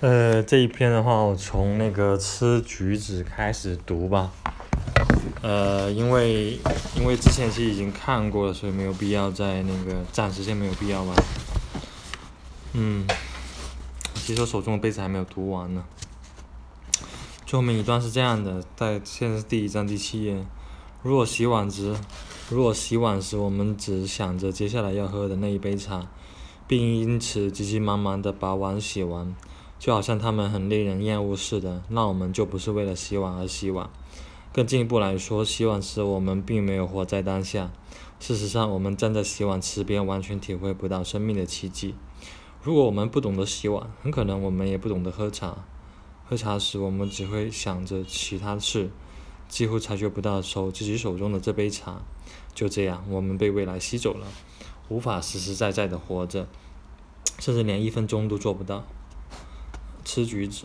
呃，这一篇的话，我从那个吃橘子开始读吧。呃，因为因为之前是已经看过了，所以没有必要在那个暂时先没有必要吧。嗯，其实我手中的杯子还没有读完呢。最后面一段是这样的，在现在是第一章第七页。如果洗碗时，如果洗碗时我们只想着接下来要喝的那一杯茶，并因此急急忙忙的把碗洗完。就好像他们很令人厌恶似的，那我们就不是为了洗碗而洗碗。更进一步来说，洗碗时我们并没有活在当下。事实上，我们站在洗碗池边，完全体会不到生命的奇迹。如果我们不懂得洗碗，很可能我们也不懂得喝茶。喝茶时，我们只会想着其他事，几乎察觉不到手自己手中的这杯茶。就这样，我们被未来吸走了，无法实实在在的活着，甚至连一分钟都做不到。吃橘子，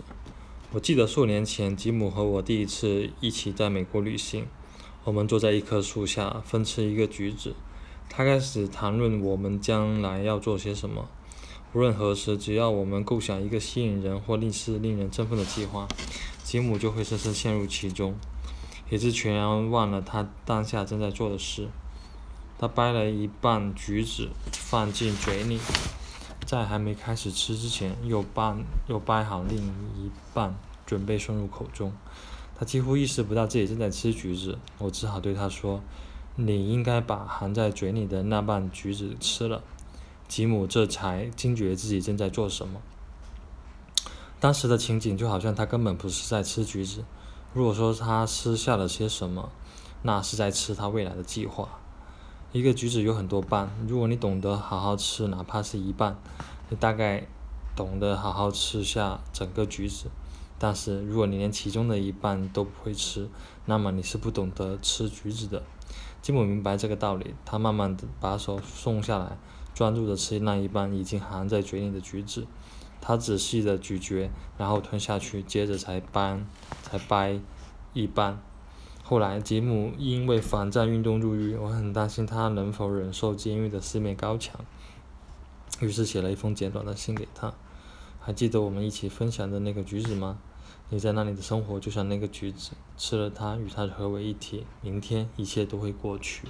我记得数年前吉姆和我第一次一起在美国旅行，我们坐在一棵树下分吃一个橘子。他开始谈论我们将来要做些什么。无论何时，只要我们构想一个吸引人或令是令人振奋的计划，吉姆就会深深陷入其中，以致全然忘了他当下正在做的事。他掰了一半橘子放进嘴里。在还没开始吃之前，又掰又掰好另一半，准备送入口中。他几乎意识不到自己正在吃橘子，我只好对他说：“你应该把含在嘴里的那半橘子吃了。”吉姆这才惊觉自己正在做什么。当时的情景就好像他根本不是在吃橘子。如果说他吃下了些什么，那是在吃他未来的计划。一个橘子有很多瓣，如果你懂得好好吃，哪怕是一半，你大概懂得好好吃下整个橘子。但是如果你连其中的一半都不会吃，那么你是不懂得吃橘子的。吉姆明白这个道理，他慢慢的把手松下来，专注的吃那一半已经含在嘴里的橘子。他仔细的咀嚼，然后吞下去，接着才掰，才掰一半。后来，吉姆因为反战运动入狱，我很担心他能否忍受监狱的四面高墙，于是写了一封简短的信给他。还记得我们一起分享的那个橘子吗？你在那里的生活就像那个橘子，吃了它，与它合为一体，明天一切都会过去。